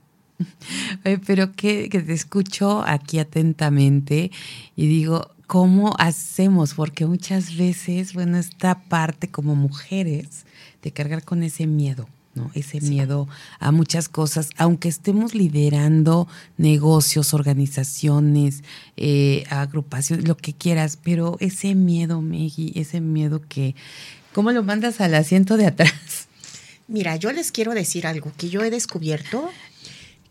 Pero que, te escucho aquí atentamente y digo, ¿cómo hacemos? Porque muchas veces, bueno, esta parte como mujeres de cargar con ese miedo, ¿no? Ese miedo a muchas cosas, aunque estemos liderando negocios, organizaciones, eh, agrupaciones, lo que quieras, pero ese miedo, Meggy, ese miedo que, ¿cómo lo mandas al asiento de atrás? Mira, yo les quiero decir algo que yo he descubierto,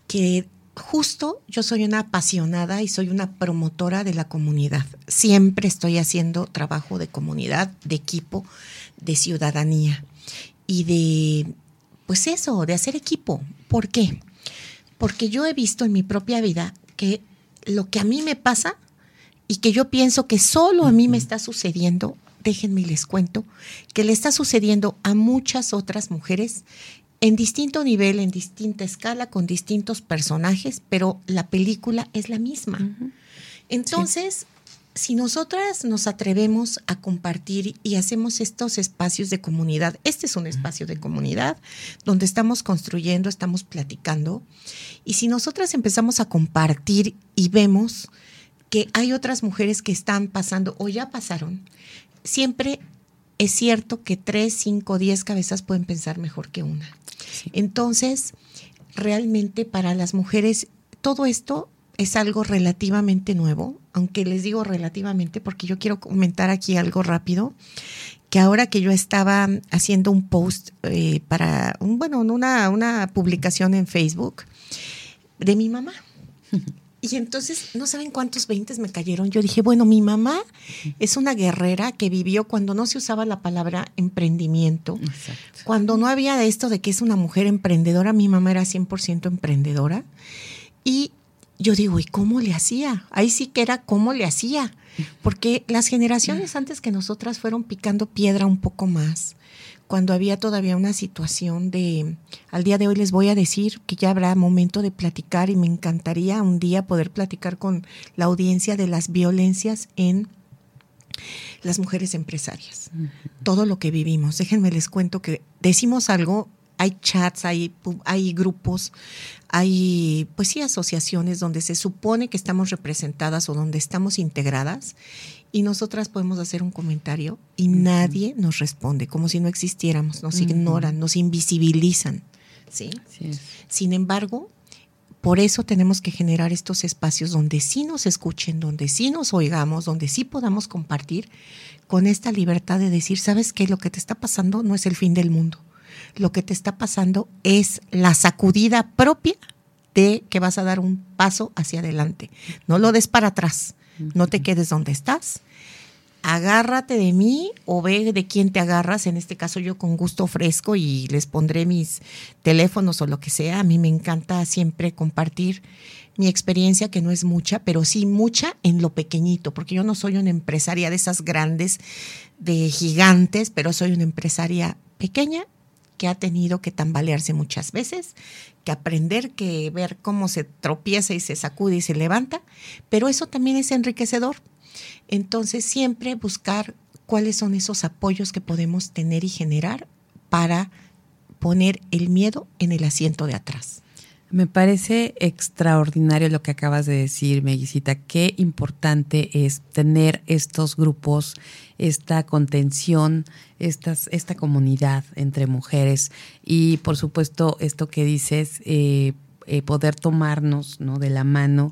que justo yo soy una apasionada y soy una promotora de la comunidad. Siempre estoy haciendo trabajo de comunidad, de equipo, de ciudadanía y de pues eso, de hacer equipo. ¿Por qué? Porque yo he visto en mi propia vida que lo que a mí me pasa y que yo pienso que solo a mí me está sucediendo, déjenme les cuento, que le está sucediendo a muchas otras mujeres en distinto nivel, en distinta escala, con distintos personajes, pero la película es la misma. Entonces, si nosotras nos atrevemos a compartir y hacemos estos espacios de comunidad, este es un espacio de comunidad donde estamos construyendo, estamos platicando, y si nosotras empezamos a compartir y vemos que hay otras mujeres que están pasando o ya pasaron, siempre es cierto que tres, cinco, diez cabezas pueden pensar mejor que una. Entonces, realmente para las mujeres todo esto es algo relativamente nuevo, aunque les digo relativamente porque yo quiero comentar aquí algo rápido, que ahora que yo estaba haciendo un post eh, para, un, bueno, una, una publicación en Facebook de mi mamá. Y entonces, no saben cuántos veintes me cayeron. Yo dije, bueno, mi mamá es una guerrera que vivió cuando no se usaba la palabra emprendimiento, cuando no había de esto de que es una mujer emprendedora. Mi mamá era 100% emprendedora. Y yo digo, ¿y cómo le hacía? Ahí sí que era cómo le hacía, porque las generaciones antes que nosotras fueron picando piedra un poco más, cuando había todavía una situación de, al día de hoy les voy a decir que ya habrá momento de platicar y me encantaría un día poder platicar con la audiencia de las violencias en las mujeres empresarias, todo lo que vivimos. Déjenme les cuento que decimos algo hay chats, hay, hay grupos, hay pues sí asociaciones donde se supone que estamos representadas o donde estamos integradas y nosotras podemos hacer un comentario y nadie nos responde, como si no existiéramos, nos ignoran, nos invisibilizan. ¿sí? Sin embargo, por eso tenemos que generar estos espacios donde sí nos escuchen, donde sí nos oigamos, donde sí podamos compartir con esta libertad de decir, ¿sabes qué? Lo que te está pasando no es el fin del mundo lo que te está pasando es la sacudida propia de que vas a dar un paso hacia adelante. No lo des para atrás, no te quedes donde estás. agárrate de mí o ve de quién te agarras. En este caso yo con gusto ofrezco y les pondré mis teléfonos o lo que sea. A mí me encanta siempre compartir mi experiencia, que no es mucha, pero sí mucha en lo pequeñito, porque yo no soy una empresaria de esas grandes, de gigantes, pero soy una empresaria pequeña que ha tenido que tambalearse muchas veces, que aprender, que ver cómo se tropieza y se sacude y se levanta, pero eso también es enriquecedor. Entonces, siempre buscar cuáles son esos apoyos que podemos tener y generar para poner el miedo en el asiento de atrás. Me parece extraordinario lo que acabas de decir, Meguisita. Qué importante es tener estos grupos, esta contención, estas, esta comunidad entre mujeres y, por supuesto, esto que dices, eh, eh, poder tomarnos ¿no? de la mano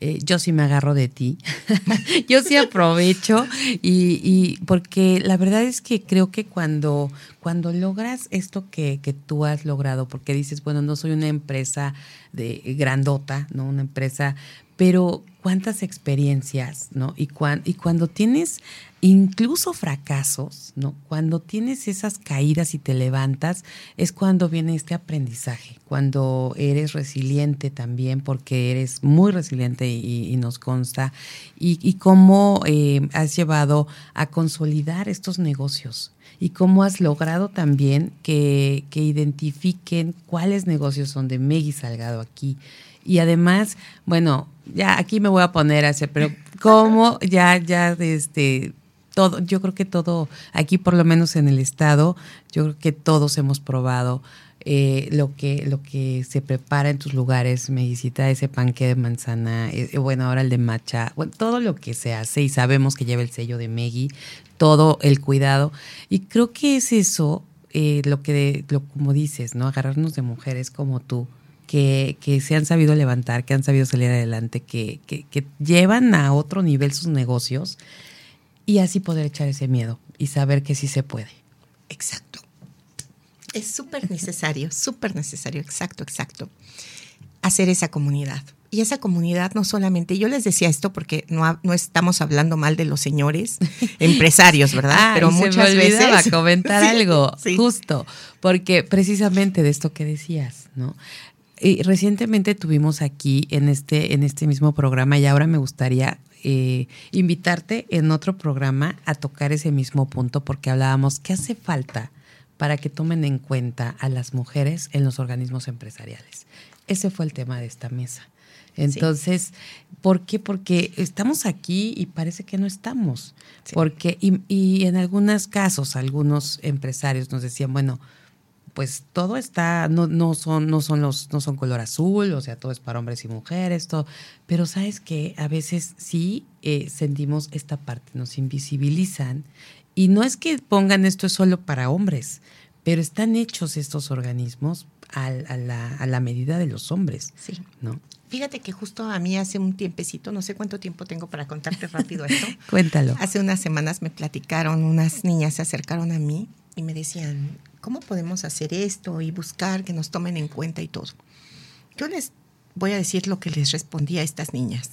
eh, yo sí me agarro de ti, yo sí aprovecho y, y, porque la verdad es que creo que cuando, cuando logras esto que, que, tú has logrado, porque dices, bueno, no soy una empresa de grandota, ¿no? Una empresa, pero cuántas experiencias, ¿no? Y, y cuando tienes incluso fracasos, ¿no? Cuando tienes esas caídas y te levantas, es cuando viene este aprendizaje, cuando eres resiliente también, porque eres muy resiliente y, nos consta, y, cómo eh, has llevado a consolidar estos negocios y cómo has logrado también que, que identifiquen cuáles negocios son de Meggy Salgado aquí y además, bueno, ya aquí me voy a poner a hacer, pero cómo ya, ya, este, todo, yo creo que todo, aquí por lo menos en el estado, yo creo que todos hemos probado eh, lo que lo que se prepara en tus lugares, me visita ese panque de manzana, eh, bueno, ahora el de matcha, todo lo que se hace y sabemos que lleva el sello de Meggy, todo el cuidado. Y creo que es eso, eh, lo que, lo, como dices, ¿no? Agarrarnos de mujeres como tú, que, que, se han sabido levantar, que han sabido salir adelante, que, que, llevan a otro nivel sus negocios y así poder echar ese miedo y saber que sí se puede. Exacto. Es súper necesario, súper necesario, exacto, exacto, hacer esa comunidad. Y esa comunidad no solamente, yo les decía esto porque no, no estamos hablando mal de los señores empresarios, ¿verdad? Ah, Pero muchas se me veces... comentar algo, justo, porque precisamente de esto que decías, ¿no? Y recientemente tuvimos aquí en este, en este mismo programa y ahora me gustaría eh, invitarte en otro programa a tocar ese mismo punto porque hablábamos qué hace falta para que tomen en cuenta a las mujeres en los organismos empresariales. Ese fue el tema de esta mesa. Entonces, ¿por qué? Porque estamos aquí y parece que no estamos. Porque, y, y en algunos casos, algunos empresarios nos decían, bueno, pues todo está, no, no son, no son los, no son color azul, o sea, todo es para hombres y mujeres, todo. Pero sabes que a veces sí eh, sentimos esta parte, nos invisibilizan. Y no es que pongan esto es solo para hombres, pero están hechos estos organismos a, la, a la, medida de los hombres. Sí. ¿no? Fíjate que justo a mí hace un tiempecito, no sé cuánto tiempo tengo para contarte rápido esto. Cuéntalo. Hace unas semanas me platicaron, unas niñas se acercaron a mí y me decían, ¿cómo podemos hacer esto y buscar que nos tomen en cuenta y todo? Yo les voy a decir lo que les respondí a estas niñas.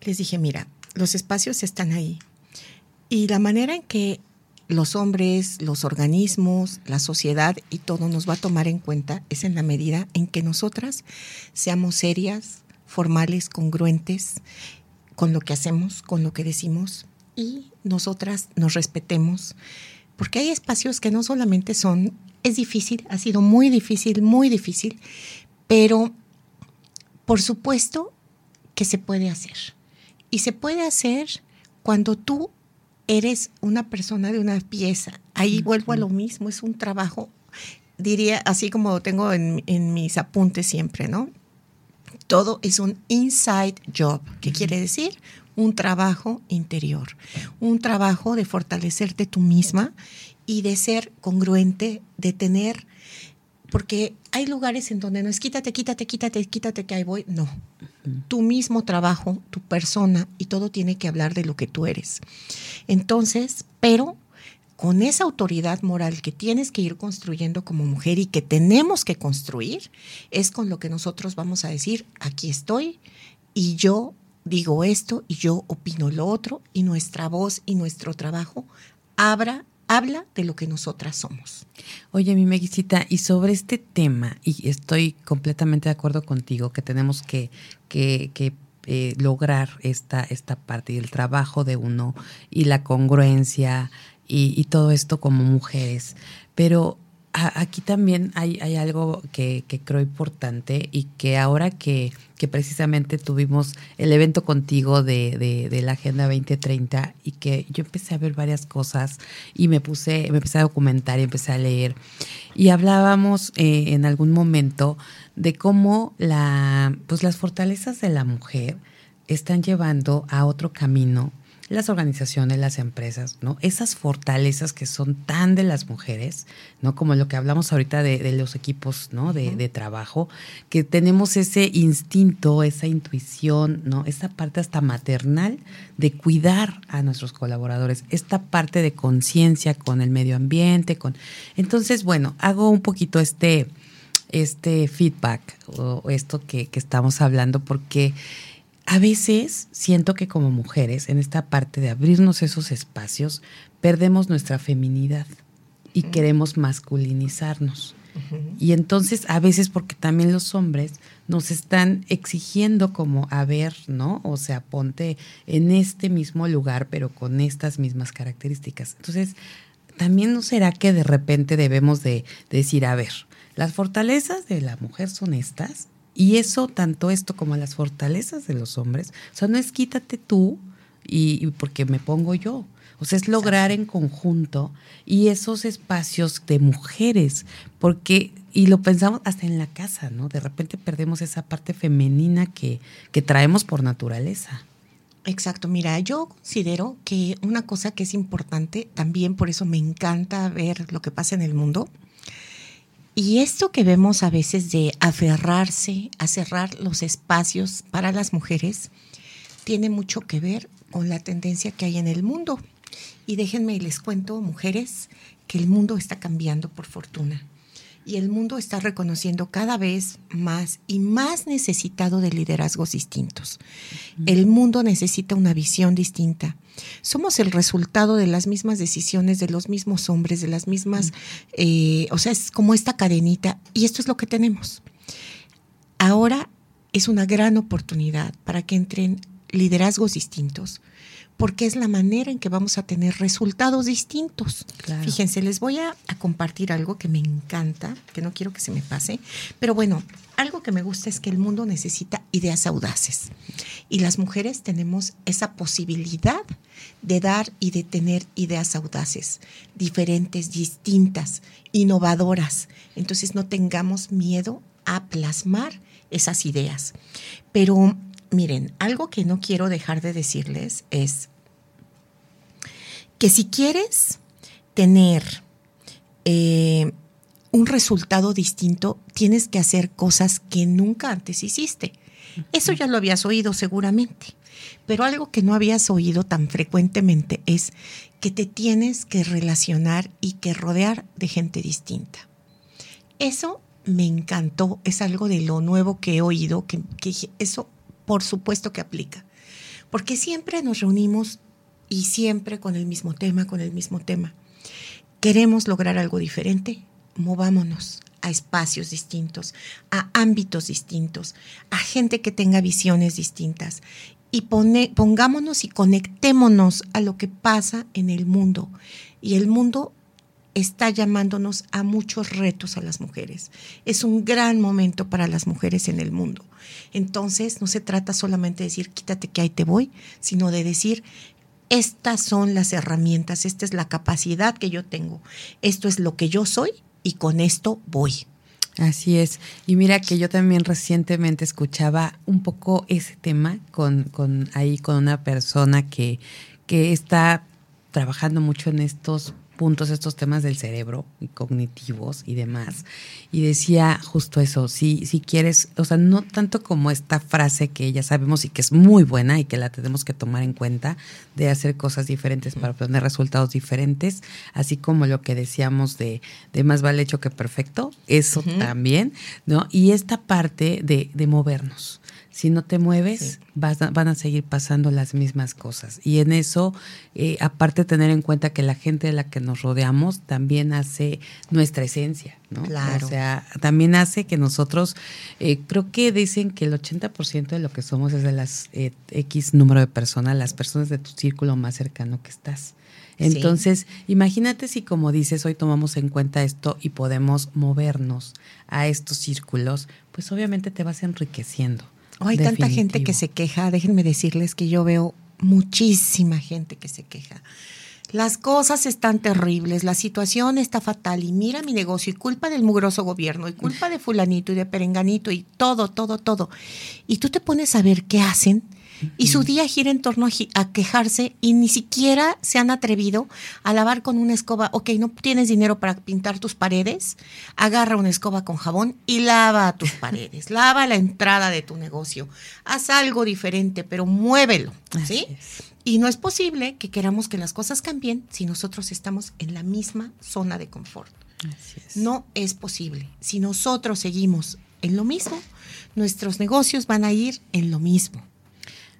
Les dije, mira, los espacios están ahí. Y la manera en que los hombres, los organismos, la sociedad y todo nos va a tomar en cuenta es en la medida en que nosotras seamos serias, formales, congruentes con lo que hacemos, con lo que decimos y nosotras nos respetemos porque hay espacios que no solamente son, es difícil, ha sido muy difícil, muy difícil, pero por supuesto que se puede hacer. Y se puede hacer cuando tú eres una persona de una pieza. Ahí vuelvo a lo mismo, es un trabajo, diría, así como tengo en, en mis apuntes siempre, ¿no? Todo es un inside job. ¿Qué quiere decir? Un trabajo interior, un trabajo de fortalecerte tú misma y de ser congruente, de tener, porque hay lugares en donde no es quítate, quítate, quítate, quítate que ahí voy, no. Tu mismo trabajo, tu persona y todo tiene que hablar de lo que tú eres. Entonces, pero con esa autoridad moral que tienes que ir construyendo como mujer y que tenemos que construir, es con lo que nosotros vamos a decir, aquí estoy y yo digo esto y yo opino lo otro y nuestra voz y nuestro trabajo abra, habla de lo que nosotras somos. Oye, mi Meguisita, y sobre este tema, y estoy completamente de acuerdo contigo, que tenemos que, que, que eh, lograr esta, esta parte y el trabajo de uno y la congruencia y, todo esto como mujeres. Pero aquí también hay, hay algo que, creo importante y que ahora que, que, precisamente tuvimos el evento contigo de, de, la Agenda 2030 y que yo empecé a ver varias cosas y me puse, me empecé a documentar y empecé a leer. Y hablábamos eh, en algún momento de cómo la, pues las fortalezas de la mujer están llevando a otro camino las organizaciones, las empresas, ¿no? Esas fortalezas que son tan de las mujeres, ¿no? Como lo que hablamos ahorita de, los equipos, ¿no? De, trabajo, que tenemos ese instinto, esa intuición, ¿no? Esa parte hasta maternal de cuidar a nuestros colaboradores, esta parte de conciencia con el medio ambiente, con... Entonces, bueno, hago un poquito este, este feedback o esto que, que estamos hablando porque a veces siento que como mujeres, en esta parte de abrirnos esos espacios, perdemos nuestra feminidad y queremos masculinizarnos. Y entonces a veces porque también los hombres nos están exigiendo como, a ver, ¿no? O sea, ponte en este mismo lugar, pero con estas mismas características. Entonces, también no será que de repente debemos de, de decir, a ver, las fortalezas de la mujer son estas y eso, tanto esto como las fortalezas de los hombres, o sea, no es quítate tú y, porque me pongo yo. O sea, es lograr en conjunto y esos espacios de mujeres, porque, y lo pensamos hasta en la casa, ¿no? De repente perdemos esa parte femenina que, que traemos por naturaleza. Exacto, mira, yo considero que una cosa que es importante, también por eso me encanta ver lo que pasa en el mundo, y esto que vemos a veces de aferrarse a cerrar los espacios para las mujeres tiene mucho que ver con la tendencia que hay en el mundo. Y déjenme y les cuento, mujeres, que el mundo está cambiando por fortuna y el mundo está reconociendo cada vez más y más necesitado de liderazgos distintos. El mundo necesita una visión distinta. Somos el resultado de las mismas decisiones de los mismos hombres, de las mismas, eh, o sea, es como esta cadenita y esto es lo que tenemos. Ahora es una gran oportunidad para que entren liderazgos distintos, porque es la manera en que vamos a tener resultados distintos. Fíjense, les voy a, compartir algo que me encanta, que no quiero que se me pase, pero bueno, algo que me gusta es que el mundo necesita ideas audaces y las mujeres tenemos esa posibilidad de dar y de tener ideas audaces, diferentes, distintas, innovadoras. Entonces no tengamos miedo a plasmar esas ideas. Pero miren, algo que no quiero dejar de decirles es que si quieres tener eh, un resultado distinto, tienes que hacer cosas que nunca antes hiciste. Eso ya lo habías oído seguramente, pero algo que no habías oído tan frecuentemente es que te tienes que relacionar y que rodear de gente distinta. Eso me encantó, es algo de lo nuevo que he oído, que, que eso por supuesto que aplica. Porque siempre nos reunimos y siempre con el mismo tema, con el mismo tema. Queremos lograr algo diferente, movámonos a espacios distintos, a ámbitos distintos, a gente que tenga visiones distintas y pongámonos y conectémonos a lo que pasa en el mundo. Y el mundo está llamándonos a muchos retos a las mujeres. Es un gran momento para las mujeres en el mundo. Entonces, no se trata solamente de decir, quítate que ahí te voy, sino de decir, estas son las herramientas, esta es la capacidad que yo tengo, esto es lo que yo soy y con esto voy. Así es. Y mira que yo también recientemente escuchaba un poco ese tema con, con ahí con una persona que, que está trabajando mucho en estos puntos estos temas del cerebro y cognitivos y demás. Y decía justo eso, si, si quieres, o sea, no tanto como esta frase que ya sabemos y que es muy buena y que la tenemos que tomar en cuenta de hacer cosas diferentes para obtener resultados diferentes, así como lo que decíamos de, de más vale hecho que perfecto, eso también, ¿no? Y esta parte de, de movernos Si no te mueves, van a seguir pasando las mismas cosas. Y en eso, eh, aparte de tener en cuenta que la gente de la que nos rodeamos también hace nuestra esencia, ¿no? Claro. O sea, también hace que nosotros, eh, creo que dicen que el 80% de lo que somos es de las eh, X número de personas, las personas de tu círculo más cercano que estás. Entonces, imagínate si como dices, hoy tomamos en cuenta esto y podemos movernos a estos círculos, pues obviamente te vas enriqueciendo. Hay tanta gente que se queja, déjenme decirles que yo veo muchísima gente que se queja. Las cosas están terribles, la situación está fatal y mira mi negocio y culpa del mugroso gobierno y culpa de fulanito y de perenganito y todo, todo, todo. Y tú te pones a ver qué hacen y su día gira en torno a, quejarse y ni siquiera se han atrevido a lavar con una escoba. Ok, no tienes dinero para pintar tus paredes, agarra una escoba con jabón y lava tus paredes, lava la entrada de tu negocio. Haz algo diferente, pero muévelo, ¿sí? Y no es posible que queramos que las cosas cambien si nosotros estamos en la misma zona de confort. No es posible. Si nosotros seguimos en lo mismo, nuestros negocios van a ir en lo mismo.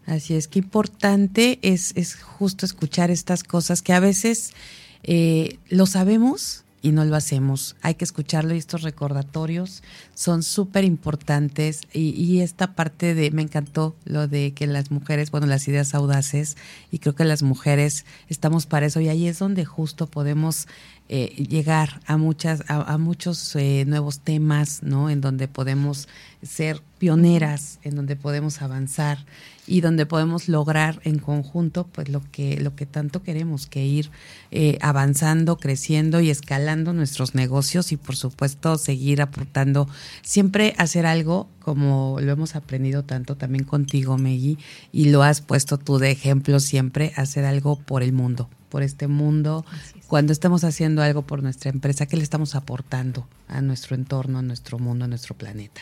Así es, que importante es, es justo escuchar estas cosas que a veces eh, lo sabemos y no lo hacemos. Hay que escucharlo y estos recordatorios son súper importantes y, y, esta parte de, me encantó lo de que las mujeres, bueno, las ideas audaces y creo que las mujeres estamos para eso y ahí es donde justo podemos eh, llegar a muchas a, muchos eh, nuevos temas no en donde podemos ser pioneras en donde podemos avanzar y donde podemos lograr en conjunto pues lo que lo que tanto queremos que ir eh, avanzando creciendo y escalando nuestros negocios y por supuesto seguir aportando. Siempre hacer algo como lo hemos aprendido tanto también contigo Meggy y lo has puesto tú de ejemplo siempre hacer algo por el mundo por este mundo, cuando estamos haciendo algo por nuestra empresa, ¿qué le estamos aportando a nuestro entorno, a nuestro mundo, a nuestro planeta?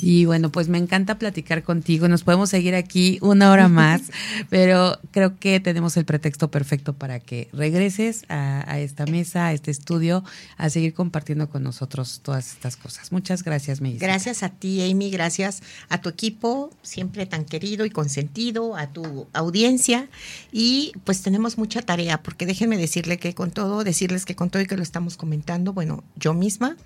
y bueno, pues me encanta platicar contigo, nos podemos seguir aquí una hora más, pero creo que tenemos el pretexto perfecto para que regreses a, esta mesa, a este estudio, a seguir compartiendo con nosotros todas estas cosas. Muchas gracias, Melissa. Gracias a ti, Amy, gracias a tu equipo, siempre tan querido y consentido, a tu audiencia, y pues tenemos mucha tarea porque déjenme decirle que con todo, decirles que con todo y que lo estamos comentando, bueno, yo misma,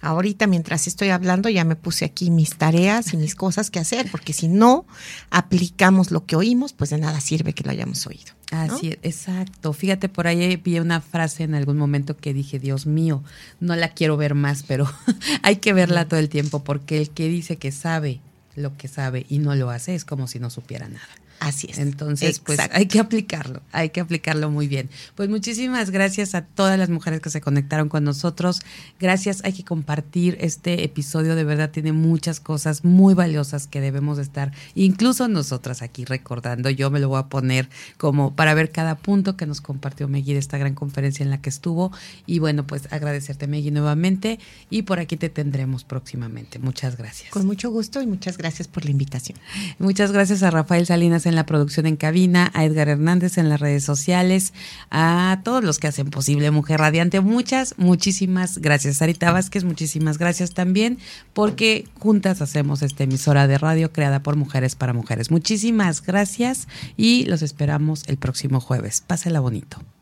ahorita mientras estoy hablando ya me puse aquí mis tareas y mis cosas que hacer, porque si no aplicamos lo que oímos, pues de nada sirve que lo hayamos oído. Así es, exacto. Fíjate, por ahí vi una frase en algún momento que dije, Dios mío, no la quiero ver más, pero hay que verla todo el tiempo, porque el que dice que sabe lo que sabe y no lo hace es como si no supiera nada. Así es. Entonces, pues hay que aplicarlo, hay que aplicarlo muy bien. Pues muchísimas gracias a todas las mujeres que se conectaron con nosotros. Gracias, hay que compartir este episodio, de verdad tiene muchas cosas muy valiosas que debemos estar, incluso nosotras aquí recordando. Yo me lo voy a poner como para ver cada punto que nos compartió Meggy de esta gran conferencia en la que estuvo. Y bueno, pues agradecerte Meggy nuevamente y por aquí te tendremos próximamente. Muchas gracias. Con mucho gusto y muchas gracias por la invitación. Muchas gracias a Rafael Salinas en la producción en cabina, a Edgar Hernández en las redes sociales, a todos los que hacen posible Mujer Radiante. Muchas, muchísimas gracias. Sarita Vázquez, muchísimas gracias también, porque juntas hacemos esta emisora de radio creada por mujeres para mujeres. Muchísimas gracias y los esperamos el próximo jueves. Pásela bonito.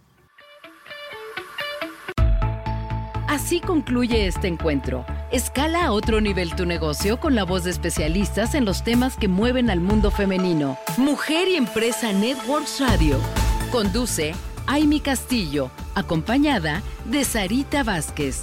Así concluye este encuentro. Escala a otro nivel tu negocio con la voz de especialistas en los temas que mueven al mundo femenino. Mujer y Empresa Networks Radio. Conduce Aimi Castillo, acompañada de Sarita Vázquez.